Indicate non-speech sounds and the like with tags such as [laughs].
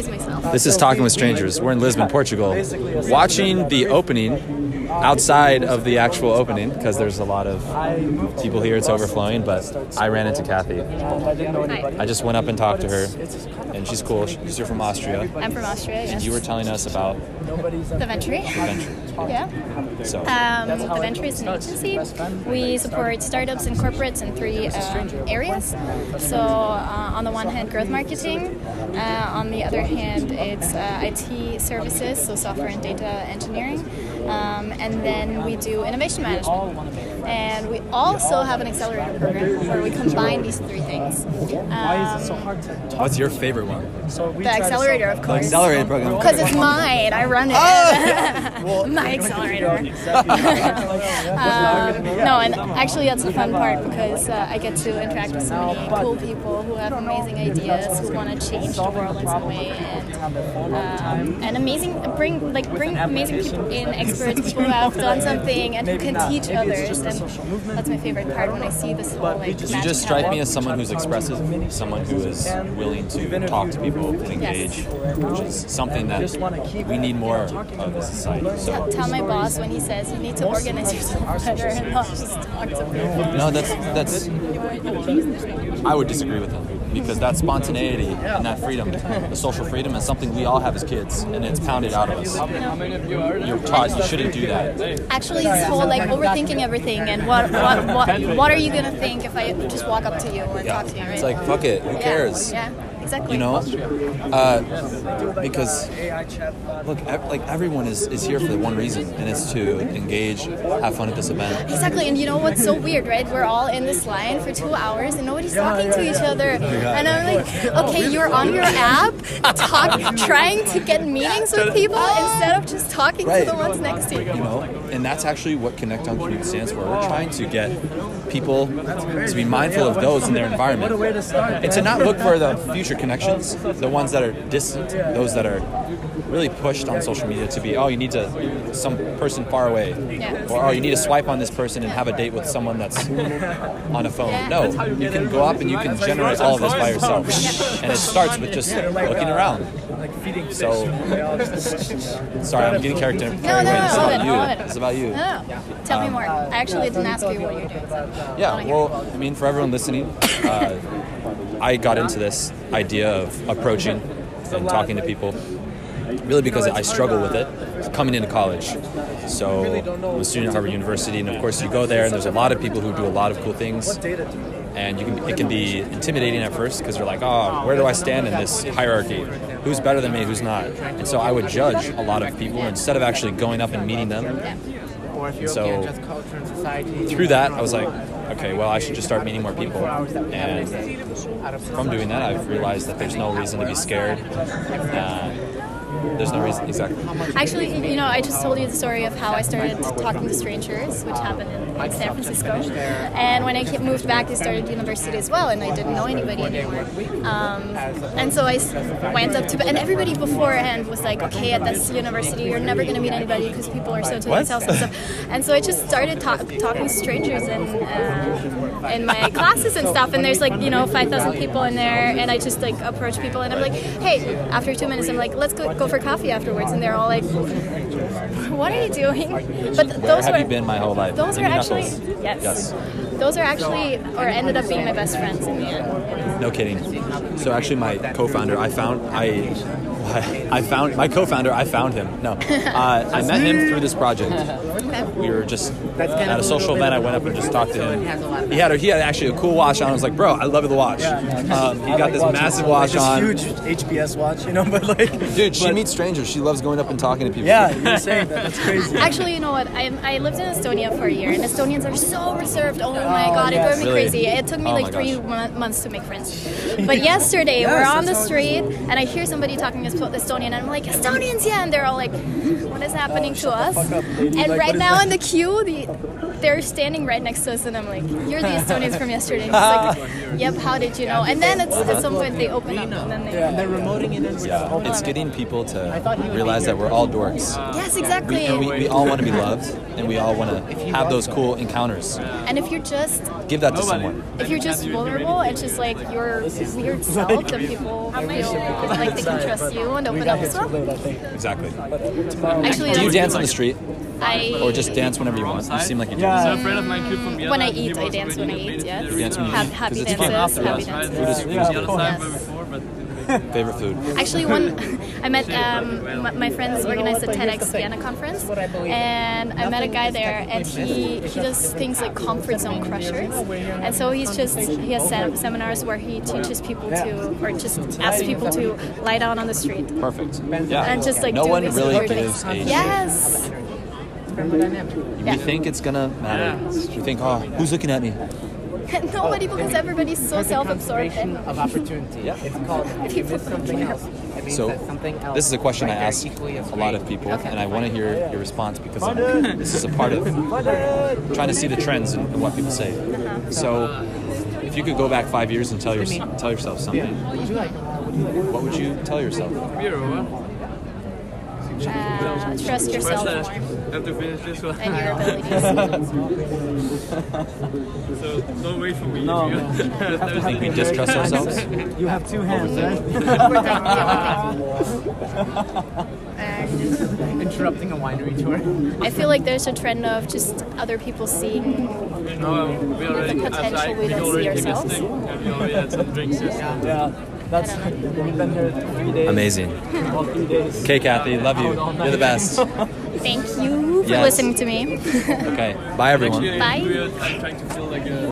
amuse myself. This is Talking with Strangers. We're in Lisbon, Portugal. Watching the opening outside of the actual opening because there's a lot of people here. It's overflowing, but I ran into Kathy. Hi. I just went up and talked to her, and she's cool. She's here from Austria. I'm from Austria. And Yes. you were telling us about the Venturi. Venture. Yeah. So, Um, the Venture is an agency. We support startups and corporates in three um, areas. So, uh, on the one hand, growth marketing. Uh, on the other hand, it's uh, IT services, so software and data engineering. Um, and then we do innovation management. And we also have an accelerator program where we combine these three things. Um, so hard to talk what's your favorite one? the accelerator, of course. Accelerated program. Because it's mine. I run it. Oh! [laughs] My accelerator. um, no, and actually that's the fun part because uh, I get to interact with so many cool people who have amazing ideas, who want to change the world in some way, and um, and amazing bring like bring amazing people in, experts, people who have done something and who can teach others. And that's my favorite part when I see this whole like. You just strike me as someone who's expressive, someone who is willing to talk to people and engage, which is something that we need more of as a society. So, Tell my boss when he says you need to organize yourself better and not just talk to people. no, that's that's. I would disagree with him because that spontaneity and that freedom, the social freedom, is something we all have as kids, and it's pounded out of us. You're taught you shouldn't do that. Actually, this whole like overthinking everything and what what what, what are you gonna think if I just walk up to you and talk to you? Right? It's like fuck it, who Yeah, cares? Yeah, exactly. You know, uh, because look, ev- like everyone is, is here for the one reason, and it's to engage, have fun at this event. Exactly, and you know what's so weird, right? We're all in this line for two hours and nobody's talking to each other. And I'm like, okay, you're on your app, talk, trying to get meetings with people instead of just talking Right. to the ones next to you. You know, and that's actually what Connect on Commute stands for. We're trying to get people to be mindful of those in their environment, and to not look for the future connections, the ones that are distant, those that are really pushed on social media to be, oh, you need to some person far away, Yeah. or oh, you need to swipe on this person and have a date with someone that's on a phone. No, you can go up and you can generate all of this by yourself, and it starts with just looking around. So, sorry, I'm getting character. No, no, no, It's about it, you. It. It's about you. No, no. Tell me more. I actually didn't ask you what you're doing. So. Yeah, well, I mean, for everyone listening, uh, I got into this idea of approaching and talking to people really because I struggle with it coming into college. So I'm a student at Harvard University, and of course, you go there, and there's a lot of people who do a lot of cool things. And you can, it can be intimidating at first because you're like, oh, where do I stand in this hierarchy? Who's better than me? Who's not? And so I would judge a lot of people instead of actually going up and meeting them. And so through that, I was like, okay, well, I should just start meeting more people. And from doing that, I've realized that there's no reason to be scared. Uh, there's no reason, exactly. Actually, you know, I just told you the story of how I started talking to strangers, which happened in, in San Francisco. And when I came, moved back, I started university as well, and I didn't know anybody anymore. Um, and so I went up to, and everybody beforehand was like, okay, at this university, you're never going to meet anybody because people are so to What? themselves and stuff. And so I just started ta- talking to strangers in, uh, in my classes and stuff. And there's like, you know, 5,000 people in there, and I just like approach people, and I'm like, hey, after two minutes, I'm like, let's go, go for coffee afterwards. And they're all like, what are you doing? But th- those have were you been my whole life? those are actually yes. Yes. Those are actually or ended up being my best friends in the end. No kidding. So actually, my co-founder, I found I, I found my co-founder. I found him. No, [laughs] uh, I met him through this project. We were just at a social event. I went up and just talked to him. He had a, he had actually a cool watch on. I was like, bro, I love the watch. Um, he got this massive watch this on. huge HPS watch, you know, [laughs] but like, Dude, she meets strangers. She loves going up and talking to people. Yeah, you're [laughs] saying that. That's crazy. Actually, you know what? I, I lived in Estonia for a year, and Estonians are so reserved. Oh my god, it drove me Really? crazy. It took me Oh like three gosh. months to make friends. But [laughs] yesterday, Yes, we're on the that's how it street, and I hear somebody talking Esto- Estonian, and I'm like, Estonians, yeah, and they're all like, what is happening to us? fuck up, lady. And right now in the queue, the actually, they're standing right next to us, and I'm like, "You're the Estonians from yesterday." And he's like, "Yep. How did you know?" And then it's, at some point they open up, and then they. And they're remoting it in. Yeah, it's getting people to realize that we're all dorks. Yes, exactly. And we, we all want to be loved, and we all want to have those cool encounters. and if you're just Give that to someone. if you're just vulnerable it's just like your weird self, that people feel like they can trust you and open up here as well. late, I think. Exactly. Actually, Do you dance on the street, I or just dance whenever you want? You seem like you do. Yeah. A friend of mine, kid from Vienna. when I eat, I dance when I eat. Yes. dance when you eat, happy 'cause it's fun dances, happy yes. dances. Food is- Food food is is the other good. time Yes. [laughs] Favorite food. Actually, one I met um, my, my friends organized a TEDx Vienna conference, and I met a guy there, and he he does things like comfort zone crushers, and so he's just he has sem- seminars where he teaches people to or just asks people to lie down on the street Perfect. Yeah. and just like no do one really gives things. a Yes. We think it's gonna matter. We think, oh, who's looking at me? [laughs] Nobody because everybody's so self-absorbed. Conservation of opportunity. Yeah. It's called if you miss something else. So, that something else this is a question I ask a lot of people, Okay. and I want to hear your response because I'm- this is a part of trying to see the trends in, in what people say. So, if you could go back five years and tell your, tell yourself something, what would you tell yourself? beer or what? uh, trust yourself more have to finish this one. and your abilities. [laughs] So don't wait for me. No, [laughs] if you- I think we distrust ourselves. You have two hands, right? [laughs] And Interrupting a winery tour. I feel like there's a trend of just other people seeing No, we already, The potential as I, we don't see already came ourselves. yesterday, and we already had some drinks yesterday. Yeah. That's we've been here three days. Amazing. Well, three days. Okay, Kathy, love you. You're the best. Thank you for Yes. listening to me. Okay, bye everyone. Bye.